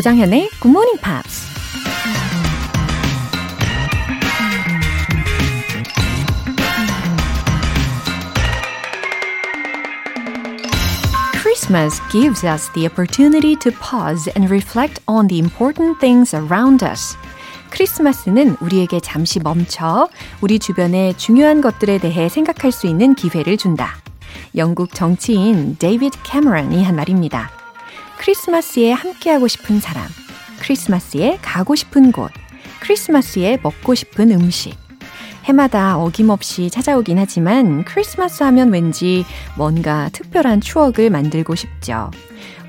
조장현의 Good Morning Pops. Christmas gives us the opportunity to pause and reflect on the important things around us. 크리스마스는 우리에게 잠시 멈춰 우리 주변의 중요한 것들에 대해 생각할 수 있는 기회를 준다. 영국 정치인 데이비드 캐머런이 한 말입니다. 크리스마스에 함께하고 싶은 사람, 크리스마스에 가고 싶은 곳, 크리스마스에 먹고 싶은 음식. 해마다 어김없이 찾아오긴 하지만 크리스마스 하면 왠지 뭔가 특별한 추억을 만들고 싶죠.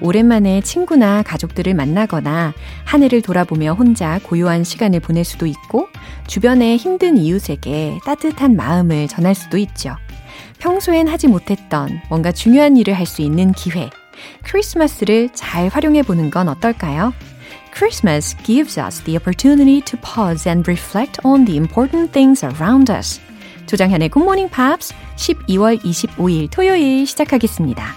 오랜만에 친구나 가족들을 만나거나 한 해를 돌아보며 혼자 고요한 시간을 보낼 수도 있고 주변의 힘든 이웃에게 따뜻한 마음을 전할 수도 있죠. 평소엔 하지 못했던 뭔가 중요한 일을 할 수 있는 기회. 크리스마스를 잘 활용해 보는 건 어떨까요? Christmas gives us the opportunity to pause and reflect on the important things around us. 조장현의 Good Morning Pops 12월 25일 토요일 시작하겠습니다.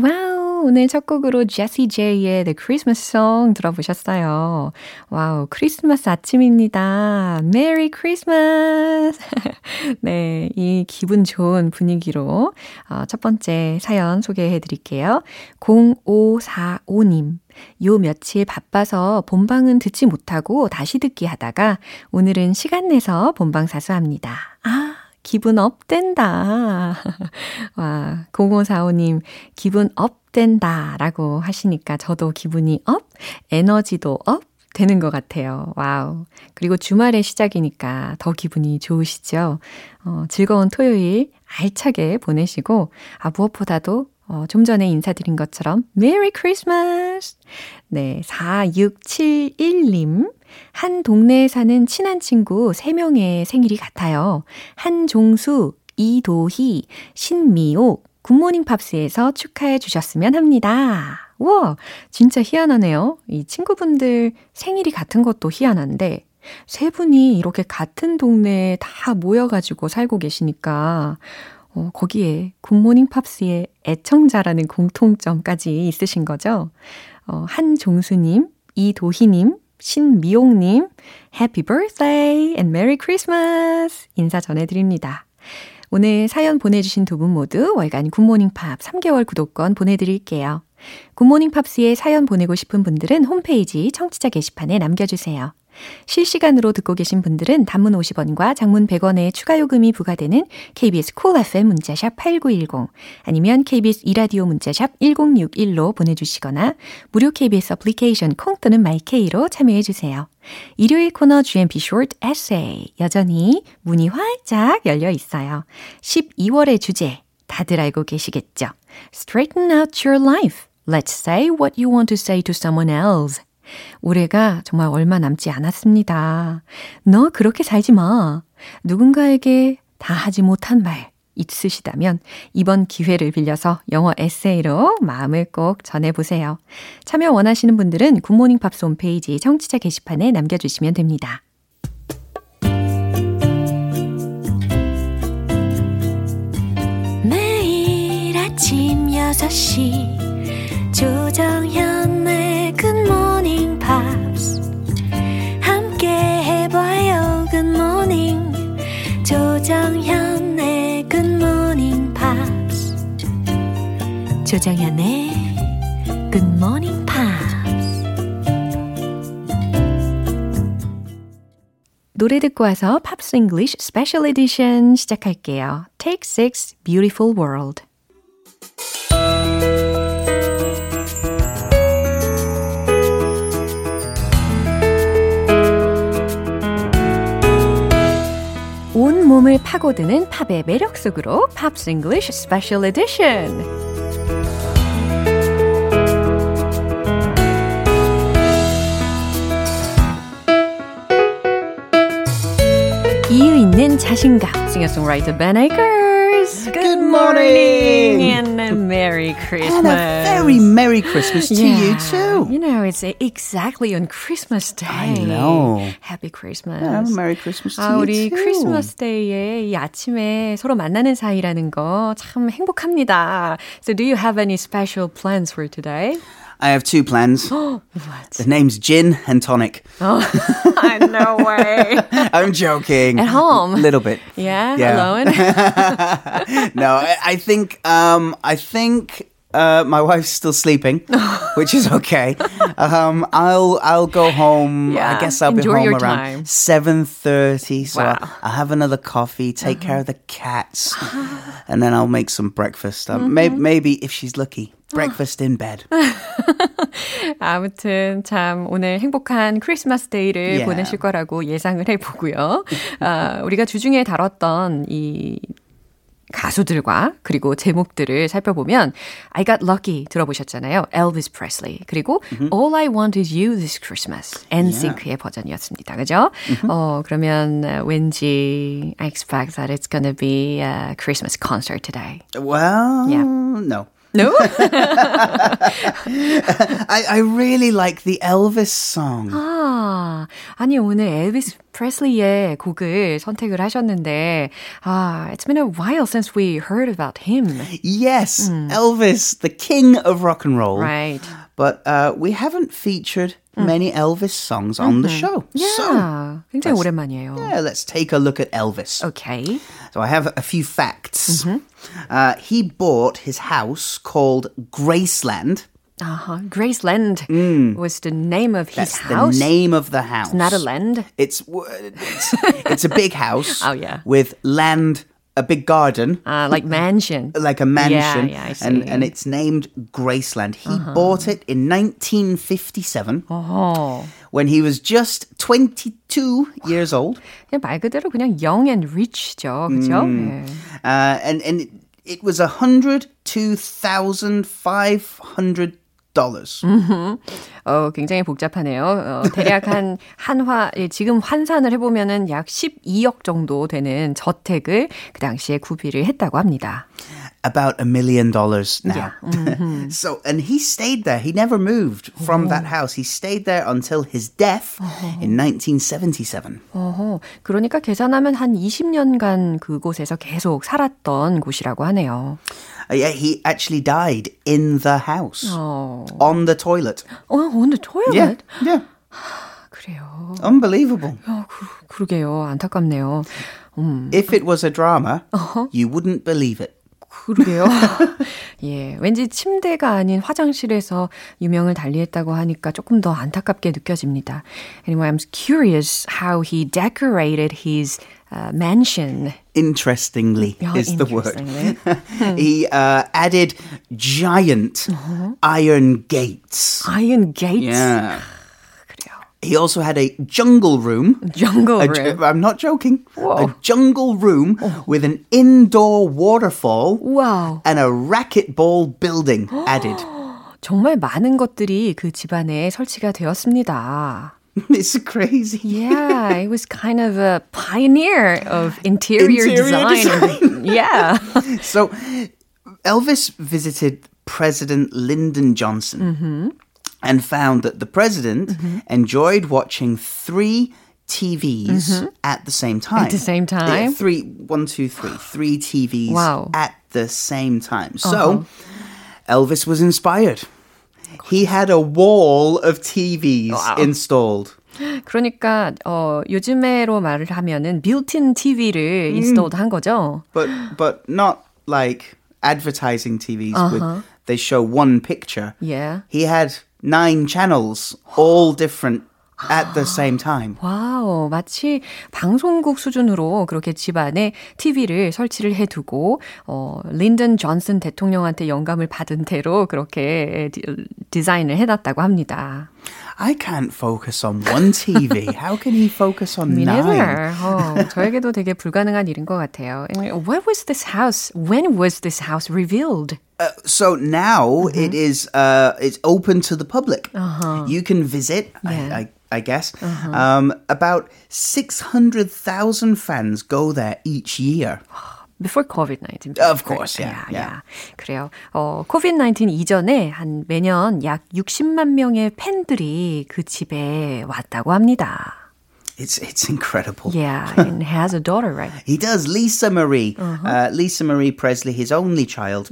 Wow, 오늘 첫 곡으로 제시 제이의 The Christmas Song 들어보셨어요. Wow, 크리스마스 아침입니다. Merry Christmas! 네, 이 기분 좋은 분위기로 어, 첫 번째 사연 소개해 드릴게요. 0545님. 요 며칠 바빠서 본방은 듣지 못하고 다시 듣기 하다가 오늘은 시간 내서 본방 사수합니다. 아, 기분 up 된다. 와, 0545님, 기분 up 된다. 라고 하시니까 저도 기분이 up, 에너지도 up, 되는 것 같아요. Wow. 그리고 주말의 시작이니까 더 기분이 좋으시죠? 어, 즐거운 토요일 알차게 보내시고, 아, 무엇보다도 어, 좀 전에 인사드린 것처럼 Merry Christmas! 네, 4671님. 한 동네에 사는 친한 친구 3명의 생일이 같아요. 한종수, 이도희, 신미옥, Good Morning Pops에서 축하해 주셨으면 합니다. 우와, 진짜 희한하네요. 이 친구분들 생일이 같은 것도 희한한데, 세 분이 이렇게 같은 동네에 다 모여가지고 살고 계시니까, 어, 거기에 굿모닝 팝스의 애청자라는 공통점까지 있으신 거죠? 어, 한종수님, 이도희님, 신미옥님, Happy Birthday and Merry Christmas! 인사 전해드립니다. 오늘 사연 보내주신 두 분 모두 월간 굿모닝 팝 3개월 구독권 보내드릴게요. 굿모닝 팝스에 사연 보내고 싶은 분들은 홈페이지 청취자 게시판에 남겨주세요. 실시간으로 듣고 계신 분들은 단문 50원과 장문 100원의 추가 요금이 부과되는 KBS cool FM 문자샵 8910 아니면 KBS 2라디오 문자샵 1061로 보내주시거나 무료 KBS 애플리케이션 콩 또는 마이케이로 참여해 주세요. 일요일 코너 GMP Short Essay 여전히 문이 활짝 열려 있어요. 12월의 주제 다들 알고 계시겠죠? Straighten out your life. Let's say what you want to say to someone else. 올해가 정말 얼마 남지 않았습니다. 너 그렇게 살지 마. 누군가에게 다 하지 못한 말 있으시다면 이번 기회를 빌려서 영어 에세이로 마음을 꼭 전해보세요. 참여 원하시는 분들은 굿모닝 팝스 홈페이지 청취자 게시판에 남겨주시면 됩니다. 아침 6시 조정현의 굿모닝 Pops. 함께 해봐요. Good morning. 조정현의 Good morning, Pops. 조정현의 Good morning, Pops. 노래 듣고 와서 Pops English Special Edition 시작할게요. Take Six Beautiful World. 몸을 파고드는 팝의 매력 속으로 팝스 잉글리쉬 스페셜 에디션. 이유 있는 자신감. 싱어송라이터 Ben Akers. Good morning. And a Merry Christmas. And a very Merry Christmas to yeah. you too. You know, it's exactly on Christmas Day. I know. Happy Christmas. Yeah, Merry Christmas to 아, you 우리 too. 크리스마스 데이에 이 아침에 서로 만나는 사이라는 거 참 행복합니다. So do you have any special plans for today? I have two plans. what? The name's gin and tonic. Oh, no way. I'm joking. At home. A little bit. Yeah, Yeah. alone. no, I, I think um, I think uh, my wife's still sleeping, which is okay. Um, I'll I'll go home. Yeah, I guess I'll enjoy be home your around time. seven thirty. So Wow. Uh-huh. I'll, I'll have another coffee, take care of the cats, and then I'll make some breakfast. Um, Mm-hmm. may, maybe if she's lucky, breakfast in bed. 아무튼 참 오늘 행복한 크리스마스 데이를 Yeah. 보내실 거라고 예상을 해보고요. 아, 우리가 주중에 다뤘던 이 가수들과 그리고 제목들을 살펴보면 I Got Lucky 들어보셨잖아요. Elvis Presley 그리고 All I Want Is You This Christmas NSYNC의 버전이었습니다. 그죠? 어 그러면 어, 왠지 I expect that it's gonna be a Christmas concert today. Well, Yeah. no. No? I, I really like the Elvis song. 아, 아니 오늘 엘비스 프레슬리의 곡을 선택을 하셨는데 아, it's been a while since we heard about him. Yes, Elvis, the king of rock and roll. Right. But uh, we haven't featured many Elvis songs on the show. So, Yeah, 굉장히 let's- 오랜만이에요. yeah, let's take a look at Elvis. Okay. So I have a few facts. Uh, he bought his house called Graceland. uh-huh. Graceland mm. was the name of his That's house. the name of the house. It's not a land. It's it's, it's a big house. oh yeah. With land, a big garden. Uh, like mansion. like a mansion. Yeah, yeah, I see. And and it's named Graceland. He uh-huh. bought it in 1957. Oh. When he was just 22 years old. 그냥 말 그대로 그냥 young and rich죠, 그렇죠? Mm. Yeah. Uh, and and it, it was 102,500 dollars. 어, 굉장히 복잡하네요. 어, 대략 한 한화 예, 지금 환산을 해보면은 약 12억 정도 되는 저택을 그 당시에 구비를 했다고 합니다. About a million dollars now. Yeah. so, and he stayed there. He never moved from that house. He stayed there until his death in 1977. 어허, 그러니까 계산하면 한 20년간 그곳에서 계속 살았던 곳이라고 하네요. Uh, yeah, he actually died in the house 어, on the toilet. 어, on the Yeah, toilet? yeah. 그래요. Unbelievable. 어, 그, 그러게요. 안타깝네요. 음, If it was a drama, you wouldn't believe it. 그러게요. 예, 왠지 침대가 아닌 화장실에서 유명을 달리했다고 하니까 조금 더 안타깝게 느껴집니다. Anyway, I'm curious how he decorated his uh, mansion. Interestingly, Yeah, is the word. interestingly. he uh, added giant iron gates. Iron gates. Yeah. 그래요. He also had a jungle room. Jungle A room. ju- I'm not joking. Whoa. A jungle room with an indoor waterfall 와우. and a racquetball building added. 정말 많은 것들이 그 집안에 설치가 되었습니다. it's crazy. Yeah, it was kind of a pioneer of interior, Interior design. yeah. So Elvis visited President Lyndon Johnson Mm-hmm. and found that the president enjoyed watching three TVs at the same time. Mm-hmm. At the same Yeah, time? three, one, two, three, three TVs Wow. Uh-huh. at the same time. So Elvis was inspired. He had a wall of TVs Wow. installed. 그러니까 어 요즘에로 말을 하면은 built-in TV를 installed 한 거죠. but but not like advertising TVs Uh-huh. with they show one picture. Yeah. He had nine channels, all different at the same time. 와우, 마치 방송국 수준으로 그렇게 집안에 TV를 설치를 해두고, 어, 린든 존슨 대통령한테 영감을 받은 대로 그렇게 디, 디자인을 해놨다고 합니다. I can't focus on one TV. How can he focus on Me nine? neither. 어, 저에게도 되게 불가능한 일인 것 같아요. And What was this house? When was this house revealed? Uh, so now Mm-hmm. it is uh, it's open to the public. You can visit. Uh-huh. Yeah. Uh-huh. I, I, I guess um, about six hundred thousand fans go there each year. Before COVID-19. Of course, yeah, yeah. 그래요. 어, COVID-19 이전에 한 매년 약 60만 명의 팬들이 그 집에 왔다고 합니다. It's it's incredible. Yeah, and has a daughter, right? He does. Lisa Marie, uh Lisa Marie Presley, his only child.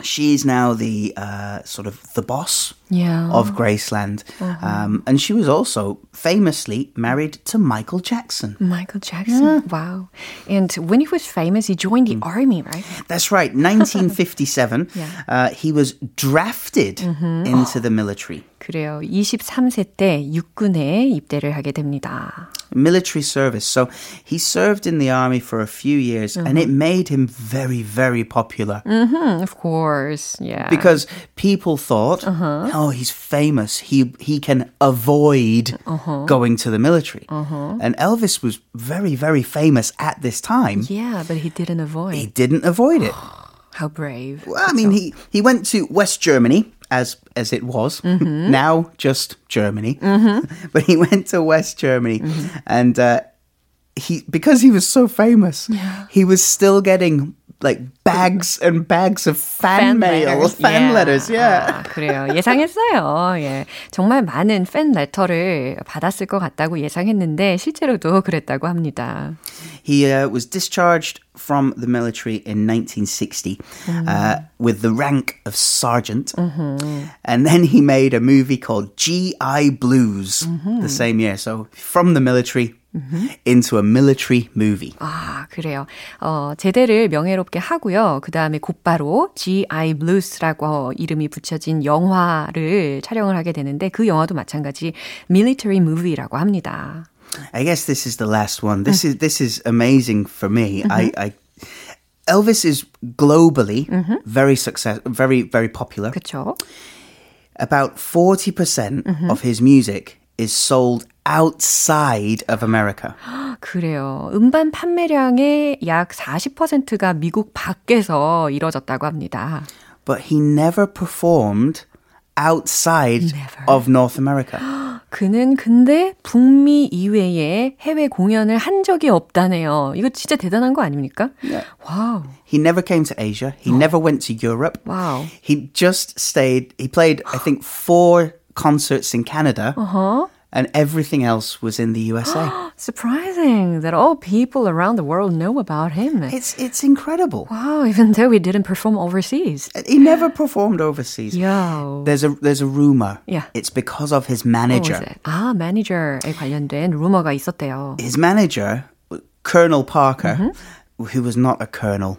She's now the uh, sort of the boss Yeah. of Graceland, um, and she was also famously married to Michael Jackson. Michael Jackson. Wow. And when he was famous, he joined the army, right? That's right. 1957, Yeah. uh, he was drafted into the military. 그래요. 23세 때 육군에 입대를 하게 됩니다. military service. So he served in the army for a few years and it mm-hmm. made him very, very popular Mm, of course. Yeah. because people thought, uh-huh. oh, he's famous. He, he can avoid uh-huh. going to the military. Uh-huh. And Elvis was very, very famous at this time. yeah, but he didn't avoid. He didn't avoid it. How brave. Well, I mean, he, he went to West Germany as as it was. Mm-hmm. Now just Germany, mm-hmm. but he went to West Germany, mm-hmm. and uh, he because he was so famous, he was still getting like bags and bags of fan, mail, fan Yeah. letters. Yeah. 아, 그래요. 예상했어요. 예. 정말 많은 팬 레터를 받았을 것 같다고 예상했는데 실제로도 그랬다고 합니다. He uh, was discharged from the military in 1960 uh, with the rank of sergeant. And then he made a movie called G.I. Blues the same year. So from the military into a military movie. 아, 그래요. 어, 제대를 명예롭게 하고요. 그 다음에 곧바로 G.I. Blues라고 이름이 붙여진 영화를 촬영을 하게 되는데 그 영화도 마찬가지 military movie라고 합니다. I guess this is the last one. This is this is amazing for me. I, I Elvis is globally very success, very very popular. 그렇죠? About 40% percent of his music is sold outside of America. 그래요. 음반 판매량의 약 40%가 미국 밖에서 이뤄졌다고 합니다. But he never performed outside Never. of North America. 그는 근데 북미 이외에 해외 공연을 한 적이 없다네요. 이거 진짜 대단한 거 아닙니까? 와우. He never came to Asia. He never went to Europe. Wow. He just stayed. He played, I think, four concerts in Canada, Uh-huh. and everything else was in the USA. Surprising that all people around the world know about him. it's it's incredible. Wow, even though he didn't perform overseas. He never performed overseas. Yeah. There's a there's a rumor. Yeah. It's because of his What was manager. it? 아, 매니저에 관련된 루머가 있었대요. His manager, Colonel Parker, who was not a colonel.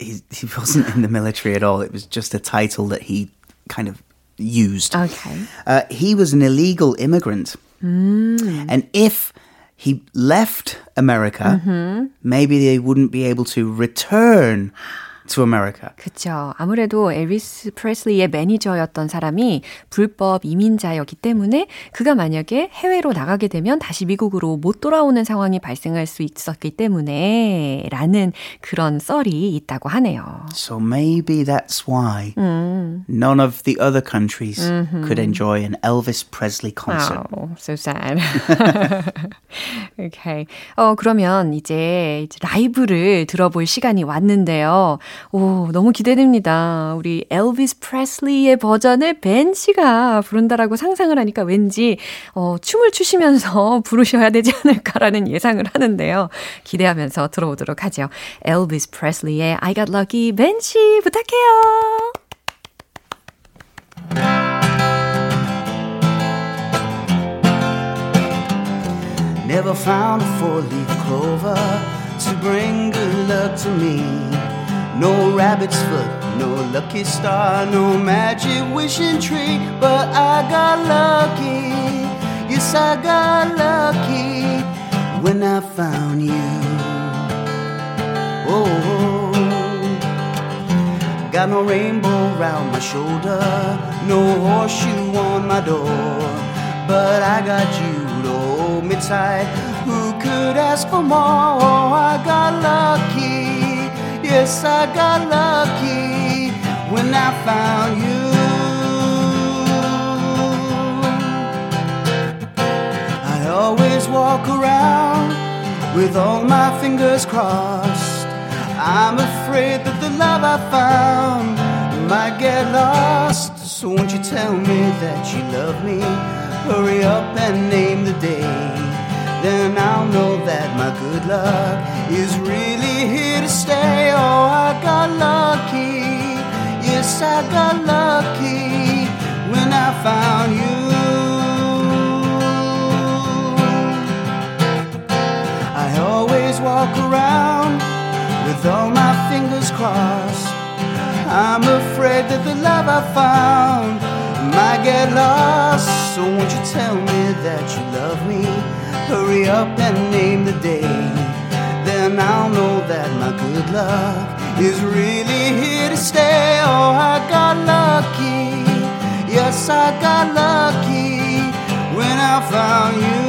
He he wasn't in the military at all. It was just a title that he kind of used. Okay. Uh, he was an illegal immigrant. And if he left America, maybe they wouldn't be able to return to America. 그쵸. 아무래도 엘비스 프레슬리의 매니저였던 사람이 불법 이민자였기 때문에 그가 만약에 해외로 나가게 되면 다시 미국으로 못 돌아오는 상황이 발생할 수 있었기 때문에 라는 그런 썰이 있다고 하네요. So maybe that's why none of the other countries could enjoy an Elvis Presley concert. Wow, so sad. okay. 어, 그러면 이제, 이제 라이브를 들어볼 시간이 왔는데요. 오, 너무 기대됩니다. 우리 엘비스 프레슬리의 버전을 벤 씨가 부른다라고 상상을 하니까 왠지, 어, 춤을 추시면서 부르셔야 되지 않을까라는 예상을 하는데요. 기대하면서 들어오도록 하죠. 엘비스 프레슬리의 I Got Lucky 벤 씨 부탁해요. Never found to bring good luck to me. No rabbit's foot, no lucky star, no magic wishing tree. But I got lucky, yes I got lucky when I found you. Oh, got no rainbow round my shoulder, no horseshoe on my door. But I got you to hold me tight. Who could ask for more? Oh, I got lucky. Yes, I got lucky when I found you. I always walk around with all my fingers crossed. I'm afraid that the love I found might get lost. So won't you tell me that you love me? Hurry up and name the day then I'll know that my good luck is really here to stay. Oh, I got lucky. Yes, I got lucky when I found you. I always walk around with all my fingers crossed. I'm afraid that the love I found might get lost. So won't you tell me that you love me? Hurry up and name the day. I'll know that my good luck is really here to stay. Oh, I got lucky. Yes, I got lucky when I found you.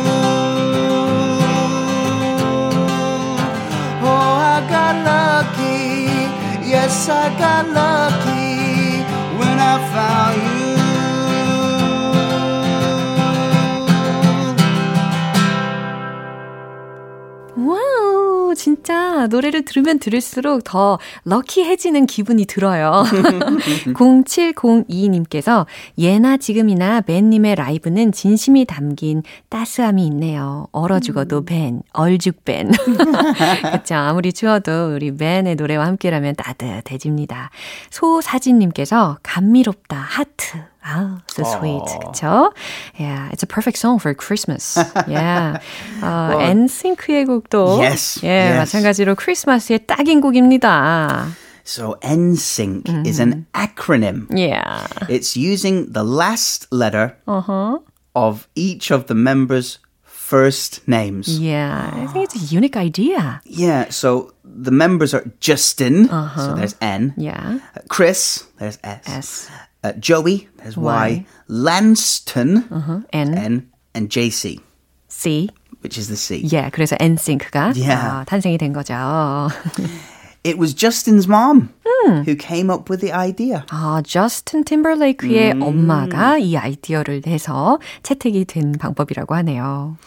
Oh, I got lucky. Yes, I got lucky when I found you. 진짜 노래를 들으면 들을수록 더 럭키해지는 기분이 들어요. 0702님께서 예나 지금이나 벤님의 라이브는 진심이 담긴 따스함이 있네요. 얼어 죽어도 벤, 얼죽 벤. 그쵸. 아무리 추워도 우리 벤의 노래와 함께라면 따뜻해집니다. 소사진님께서 감미롭다, 하트. Ah, so sweet. 그쵸? Yeah, it's a perfect song for Christmas. Yeah. 어, NSYNC의 곡도 Yes, 예, yes. 마찬가지로 크리스마스에 딱인 곡입니다. So NSYNC is an acronym. Yeah. It's using the last letter Uh-huh. of each of the members' first names. Yeah, I think it's a unique idea. Yeah, so the members are Justin, so there's N. Yeah. Uh, Chris, there's S. S. Uh, Joey, there's Y. Y. Lanston, N, N. And JC, C. which is the C. Yeah, 그래서 NSYNC가 Yeah. 아, 탄생이 된 거죠. It was Justin's mom who came up with the idea. 아, 저스틴 팀버레이크의 엄마가 이 아이디어를 내서 채택이 된 방법이라고 하네요.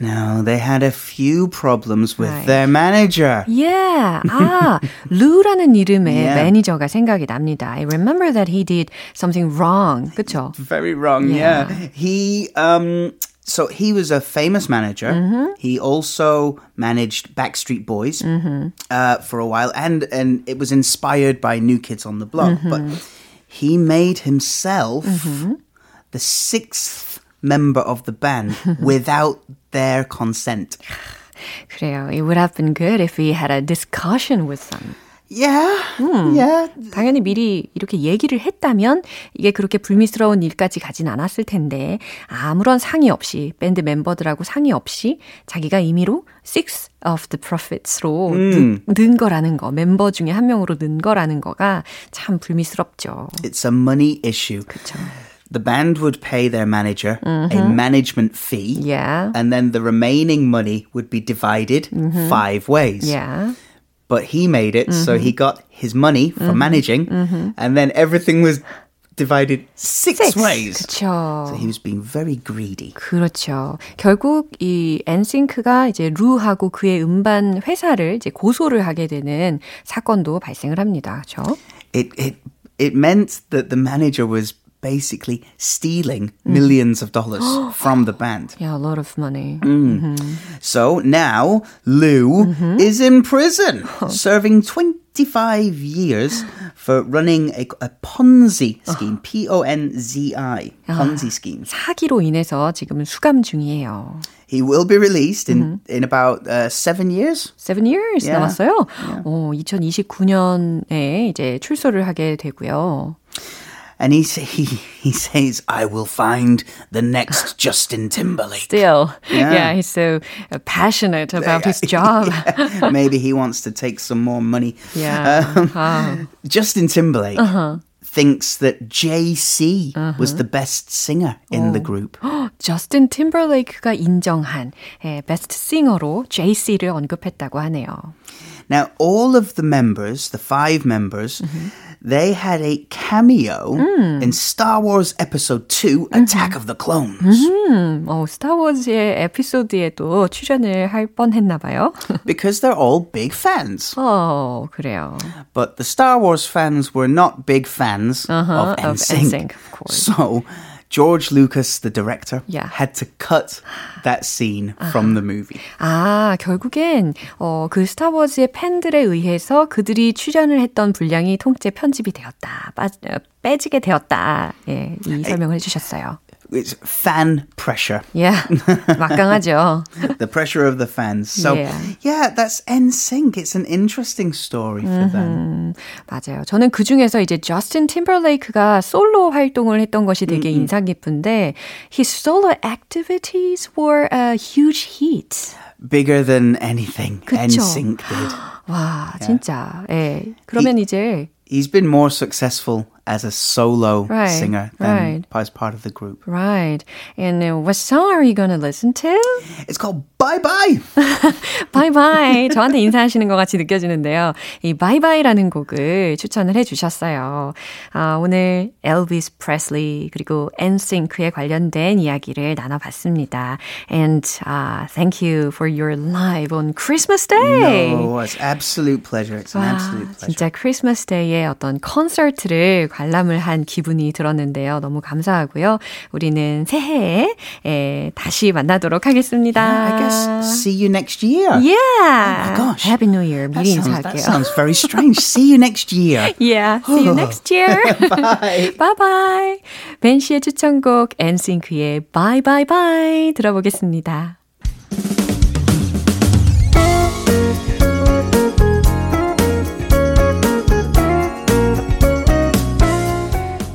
Now, they had a few problems with Right. their manager. Yeah. 아, 루라는 이름의 Yeah. 매니저가 생각이 납니다. I remember that he did something wrong. 그쵸? Very wrong, Yeah. yeah. He um so he was a famous manager. He also managed Backstreet Boys uh, for a while, and and it was inspired by New Kids on the Block. But he made himself the sixth member of the band without their consent. 그래요. It would have been good if we had a discussion with them. Yeah, yeah. 당연히 미리 이렇게 얘기를 했다면 이게 그렇게 불미스러운 일까지 가진 않았을 텐데 아무런 상의 없이 밴드 멤버들하고 상의 없이 자기가 임의로 Six of the Prophets로 는, 는 거라는 거 멤버 중에 한 명으로 는 거라는 거가 참 불미스럽죠. It's a money issue. 그렇죠. The band would pay their manager a management fee. Yeah. and then the remaining money would be divided five ways. Yeah. But he made it so he got his money for managing, and then everything was divided six, ways. 그렇죠. So he was being very greedy. 그렇죠. 결국 이 엔싱크가 이제 루하고 그의 음반 회사를 이제 고소를 하게 되는 사건도 발생을 합니다. 그렇죠? It it it meant that the manager was basically stealing millions of dollars from the band. Yeah, a lot of money. So now Lou is in prison, serving 25 years for running a, a Ponzi scheme. P O N Z I. Ponzi scheme. 사기로 인해서 지금은 수감 중이에요. He will be released in, in about uh, seven years. Seven years Yeah. 남았어요. 어, 2029년에 이제 출소를 하게 되고요. And he, sa- he, he says, I will find the next Justin Timberlake. Still, yeah, Yeah. he's so uh, passionate about his job. Maybe he wants to take some more money. yeah. Um, 아, Justin Timberlake thinks that JC was the best singer in the group. 저스틴 팀버레이크가 인정한 예, 베스트 싱어로 JC를 언급했다고 하네요. Now, all of the members, the five members, they had a cameo in Star Wars Episode 2 Attack of the Clones. 음, 어, 스타워즈의 에피소드에도 출연을 할 뻔했나 봐요. because they're all big fans. 어, 그래요. But the Star Wars fans were not big fans Uh-huh, of of NSYNC. NSYNC, of course. So George Lucas, the director, Yeah. had to cut that scene from the movie. 아, 결국엔, 어, 그 스타워즈의 팬들에 의해서 그들이 출연을 했던 분량이 통째 편집이 되었다. 빠, 어, 빼지게 되었다. 예, 이 설명을 해주셨어요. It's fan pressure, 예, 막강하죠. the pressure of the fans. So, Yeah. yeah, that's NSYNC. It's an interesting story for them. 맞아요. 저는 그 중에서 이제 저스틴 팀버레이크가 솔로 활동을 했던 것이 되게 인상 깊은데 his solo activities were a huge hit. Bigger than anything 그쵸. NSYNC did. 와, 진짜. 예. 그러면 이제 He's been more successful as a solo Right, singer than right. as part of the group. right. And uh, what song are you going to listen to? It's called Bye Bye. Bye bye. 저한테 인사하시는 것 같이 느껴지는데요. 이 Bye Bye라는 곡을 추천을 해 주셨어요. 아, 오늘 엘비스 프레슬리 그리고 엔싱크에 관련된 이야기를 나눠봤습니다. And uh, thank you for your live on Christmas Day. No, it's absolute pleasure. It's an wow, absolute pleasure. 진짜 Christmas Day에 어떤 콘서트를 관람을 한 기분이 들었는데요. 너무 감사하고요. 우리는 새해에 에, 다시 만나도록 하겠습니다. I guess see you next year. Yeah. Oh my gosh. Happy New Year. That 미리 sounds, that 인사할게요. sounds very strange. see you next year. Yeah. See you next year. Bye. bye bye. 벤 씨의 추천곡 엔싱크의 Bye Bye Bye 들어보겠습니다.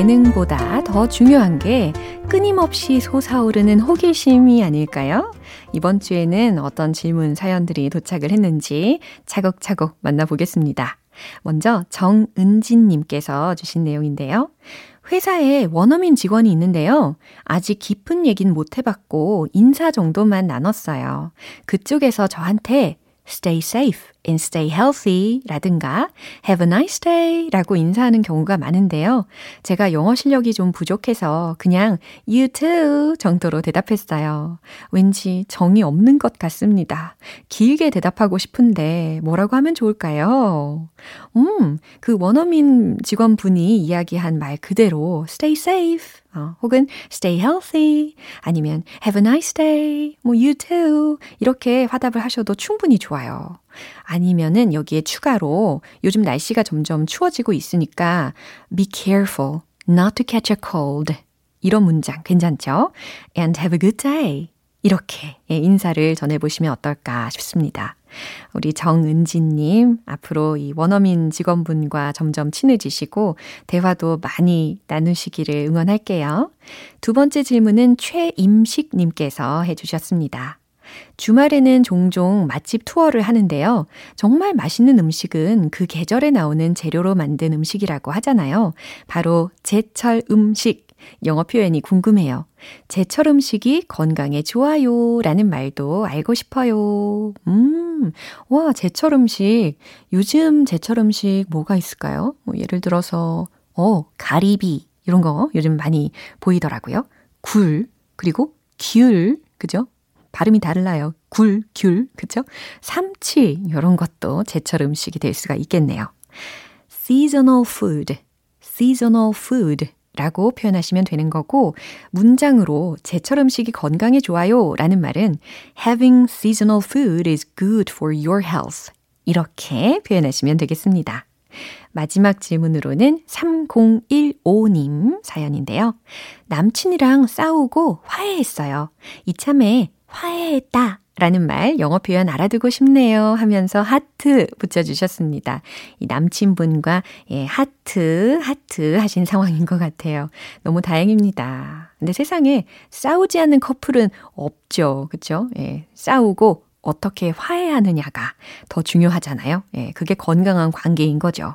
재능보다 더 중요한 게 끊임없이 솟아오르는 호기심이 아닐까요? 이번 주에는 어떤 질문 사연들이 도착을 했는지 차곡차곡 만나보겠습니다. 먼저 정은진님께서 주신 내용인데요. 회사에 원어민 직원이 있는데요. 아직 깊은 얘기는 못 해봤고 인사 정도만 나눴어요. 그쪽에서 저한테 stay safe and stay healthy 라든가 have a nice day 라고 인사하는 경우가 많은데요. 제가 영어 실력이 좀 부족해서 그냥 you too 정도로 대답했어요. 왠지 정이 없는 것 같습니다. 길게 대답하고 싶은데 뭐라고 하면 좋을까요? 음, 그 원어민 직원분이 이야기한 말 그대로 stay safe 어, 혹은 stay healthy 아니면 have a nice day 뭐 you too 이렇게 화답을 하셔도 충분히 좋아요. 아니면은 여기에 추가로 요즘 날씨가 점점 추워지고 있으니까 be careful not to catch a cold 이런 문장 괜찮죠? and have a good day 이렇게 예, 인사를 전해 보시면 어떨까 싶습니다. 우리 정은지님, 앞으로 이 원어민 직원분과 점점 친해지시고, 대화도 많이 나누시기를 응원할게요. 두 번째 질문은 최임식님께서 해주셨습니다. 주말에는 종종 맛집 투어를 하는데요. 정말 맛있는 음식은 그 계절에 나오는 재료로 만든 음식이라고 하잖아요. 바로 제철 음식. 영어 표현이 궁금해요. 제철 음식이 건강에 좋아요 라는 말도 알고 싶어요. 음, 와, 제철 음식. 요즘 제철 음식 뭐가 있을까요? 뭐 예를 들어서, 어, 가리비. 이런 거 요즘 많이 보이더라고요. 굴, 그리고 귤, 그죠? 발음이 달라요. 굴, 귤, 그죠? 삼치, 이런 것도 제철 음식이 될 수가 있겠네요. seasonal food, seasonal food 라고 표현하시면 되는 거고, 문장으로 제철 음식이 건강에 좋아요 라는 말은 having seasonal food is good for your health. 이렇게 표현하시면 되겠습니다. 마지막 질문으로는 3015님 사연인데요. 남친이랑 싸우고 화해했어요. 이참에 화해했다 라는 말 영어 표현 알아두고 싶네요 하면서 하트 붙여주셨습니다. 이 남친분과 예, 하트, 하트 하신 상황인 것 같아요. 너무 다행입니다. 근데 세상에 싸우지 않는 커플은 없죠. 그쵸? 예, 싸우고 어떻게 화해하느냐가 더 중요하잖아요. 예, 그게 건강한 관계인 거죠.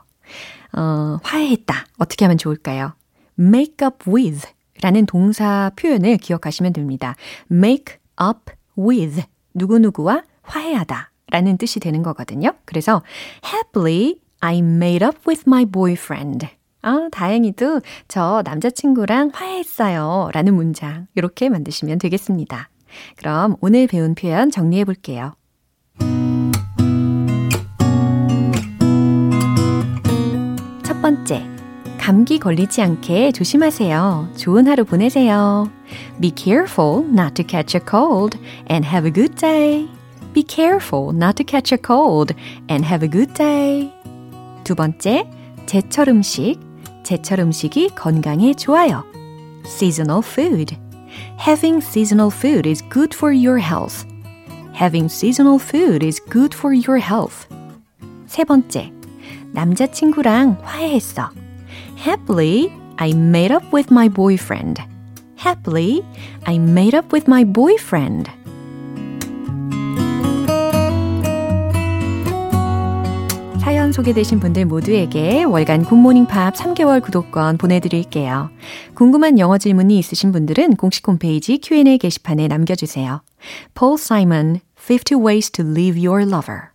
어, 화해했다. 어떻게 하면 좋을까요? make up with 라는 동사 표현을 기억하시면 됩니다. make up with 누구누구와 화해하다 라는 뜻이 되는 거거든요. 그래서 happily I made up with my boyfriend. 아, 다행히도 저 남자친구랑 화해했어요. 라는 문장 이렇게 만드시면 되겠습니다. 그럼 오늘 배운 표현 정리해 볼게요. 첫 번째, 감기 걸리지 않게 조심하세요. 좋은 하루 보내세요. Be careful not to catch a cold and have a good day. Be careful not to catch a cold and have a good day. 두 번째, 제철 음식. 제철 음식이 건강에 좋아요. Seasonal food. Having seasonal food is good for your health. Having seasonal food is good for your health. 세 번째, 남자친구랑 화해했어. Happily, I made up with my boyfriend. Happily, I made up with my boyfriend. 사연 소개되신 분들 모두에게 월간 굿모닝 팝 3개월 구독권 보내드릴게요. 궁금한 영어 질문이 있으신 분들은 공식 홈페이지 Q&A 게시판에 남겨주세요. Paul Simon, 50 Ways to Leave Your Lover.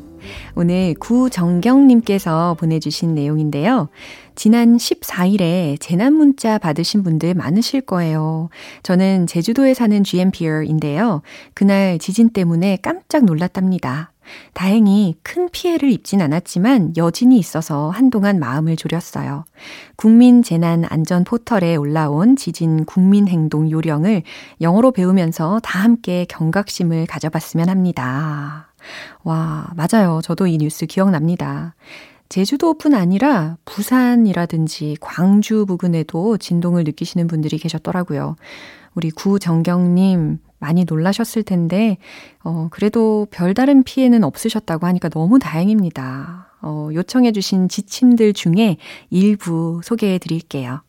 오늘 구정경님께서 보내주신 내용인데요. 지난 14일에 재난 문자 받으신 분들 많으실 거예요. 저는 제주도에 사는 GMPR인데요. 그날 지진 때문에 깜짝 놀랐답니다. 다행히 큰 피해를 입진 않았지만 여진이 있어서 한동안 마음을 졸였어요. 국민재난 안전 포털에 올라온 지진 국민행동 요령을 영어로 배우면서 다 함께 경각심을 가져봤으면 합니다. 와, 맞아요. 저도 이 뉴스 기억납니다. 제주도뿐 아니라 부산이라든지 광주 부근에도 진동을 느끼시는 분들이 계셨더라고요. 우리 구정경님 많이 놀라셨을 텐데, 어, 그래도 별다른 피해는 없으셨다고 하니까 너무 다행입니다. 어, 요청해주신 지침들 중에 일부 소개해 드릴게요.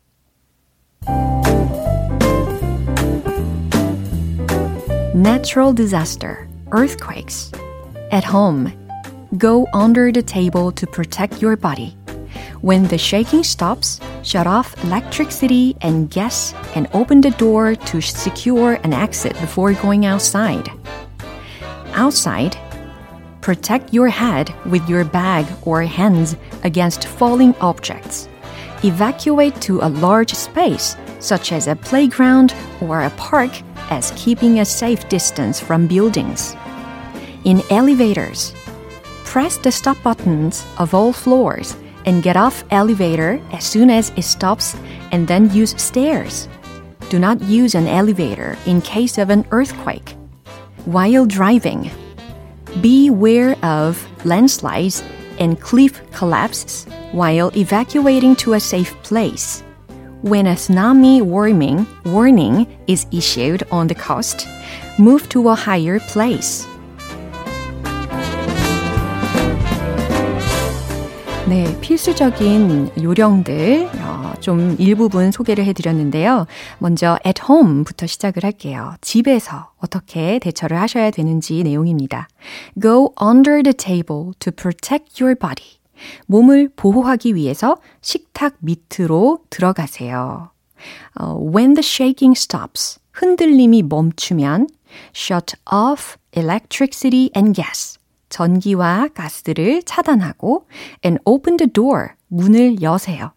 Natural disaster, earthquakes. At home, go under the table to protect your body. When the shaking stops, shut off electricity and gas and open the door to secure an exit before going outside. Outside, protect your head with your bag or hands against falling objects. Evacuate to a large space, such as a playground or a park, as keeping a safe distance from buildings. In elevators, press the stop buttons of all floors and get off elevator as soon as it stops and then use stairs. Do not use an elevator in case of an earthquake. While driving, beware of landslides and cliff collapses while evacuating to a safe place. When a tsunami warning, warning is issued on the coast, move to a higher place. 네, 필수적인 요령들 어, 좀 일부분 소개를 해드렸는데요. 먼저 at home부터 시작을 할게요. 집에서 어떻게 대처를 하셔야 되는지 내용입니다. Go under the table to protect your body. 몸을 보호하기 위해서 식탁 밑으로 들어가세요. 어, when the shaking stops, 흔들림이 멈추면 shut off electricity and gas. 전기와 가스를 차단하고 and open the door, 문을 여세요.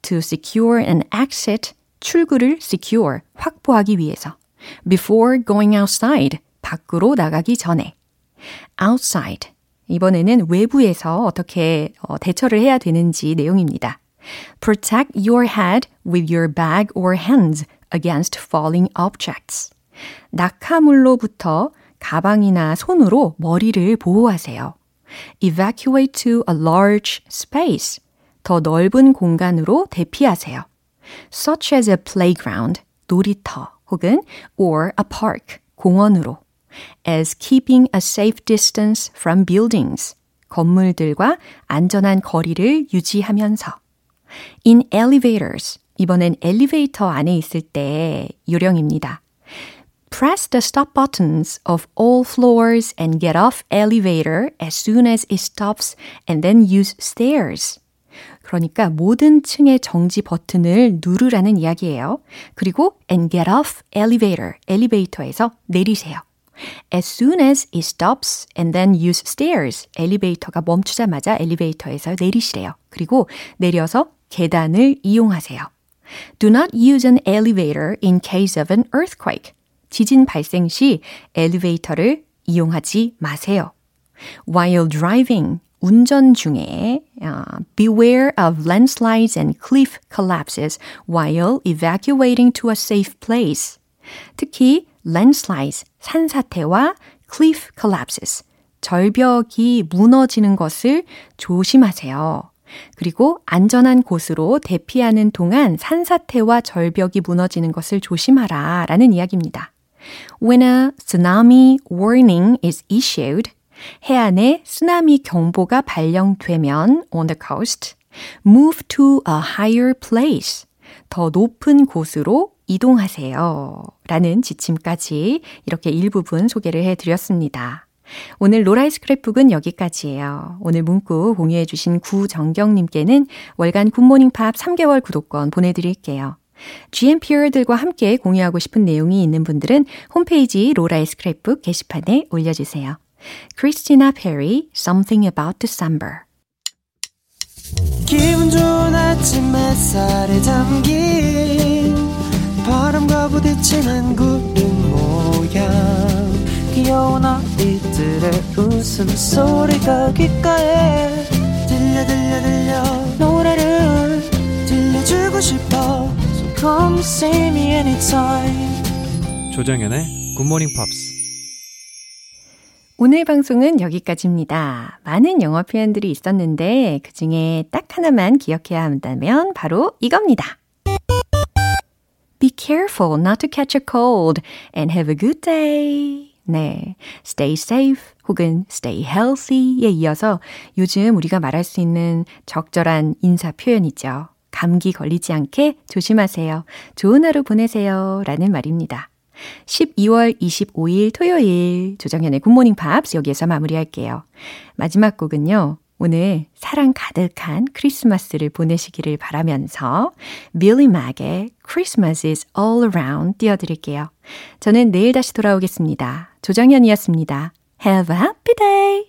to secure an exit, 출구를 secure, 확보하기 위해서. before going outside, 밖으로 나가기 전에. outside, 이번에는 외부에서 어떻게 대처를 해야 되는지 내용입니다. Protect your head with your bag or hands against falling objects. 낙하물로부터 가방이나 손으로 머리를 보호하세요. Evacuate to a large space. 더 넓은 공간으로 대피하세요. Such as a playground, 놀이터 혹은 or a park, 공원으로. As keeping a safe distance from buildings. 건물들과 안전한 거리를 유지하면서. In elevators. 이번엔 엘리베이터 안에 있을 때 요령입니다. Press the stop buttons of all floors and get off elevator as soon as it stops and then use stairs. 그러니까 모든 층의 정지 버튼을 누르라는 이야기예요. 그리고 and get off elevator, 엘리베이터에서 내리세요. As soon as it stops and then use stairs. 엘리베이터가 멈추자마자 엘리베이터에서 내리시래요. 그리고 내려서 계단을 이용하세요. Do not use an elevator in case of an earthquake. 지진 발생 시 엘리베이터를 이용하지 마세요. While driving, 운전 중에 uh, beware of landslides and cliff collapses while evacuating to a safe place. 특히 landslides, 산사태와 cliff collapses, 절벽이 무너지는 것을 조심하세요. 그리고 안전한 곳으로 대피하는 동안 산사태와 절벽이 무너지는 것을 조심하라 라는 이야기입니다. When a tsunami warning is issued, 해안에 쓰나미 경보가 발령되면 on the coast, move to a higher place. 더 높은 곳으로 이동하세요. 라는 지침까지 이렇게 일부분 소개를 해드렸습니다. 오늘 로라이 스크랩북은 여기까지예요. 오늘 문구 공유해 주신 구정경님께는 월간 굿모닝 팝 3개월 구독권 보내드릴게요. GMPR들과 함께 공유하고 싶은 내용이 있는 분들은 홈페이지 로라의 스크랩북 게시판에 올려주세요. 크리스티나 페리, Something About December. 기분 좋은 아침 햇살에 담긴 바람과 부딪히는 구름 모양. 귀여운 아이들의 웃음소리가 귓가에 들려 들려 들려. 노래를 들려주고 싶어 come see me anytime 조정연의 굿모닝 팝스 오늘 방송은 여기까지입니다. 많은 영어 표현들이 있었는데 그 중에 딱 하나만 기억해야 한다면 바로 이겁니다. Be careful not to catch a cold and have a good day. 네. Stay safe 혹은 stay healthy에 이어서 요즘 우리가 말할 수 있는 적절한 인사 표현이죠. 감기 걸리지 않게 조심하세요. 좋은 하루 보내세요. 라는 말입니다. 12월 25일 토요일 조정현의 굿모닝 팝스 여기에서 마무리할게요. 마지막 곡은요. 오늘 사랑 가득한 크리스마스를 보내시기를 바라면서 빌리 맥의 Christmas is all around 띄워드릴게요. 저는 내일 다시 돌아오겠습니다. 조정현이었습니다. Have a happy day!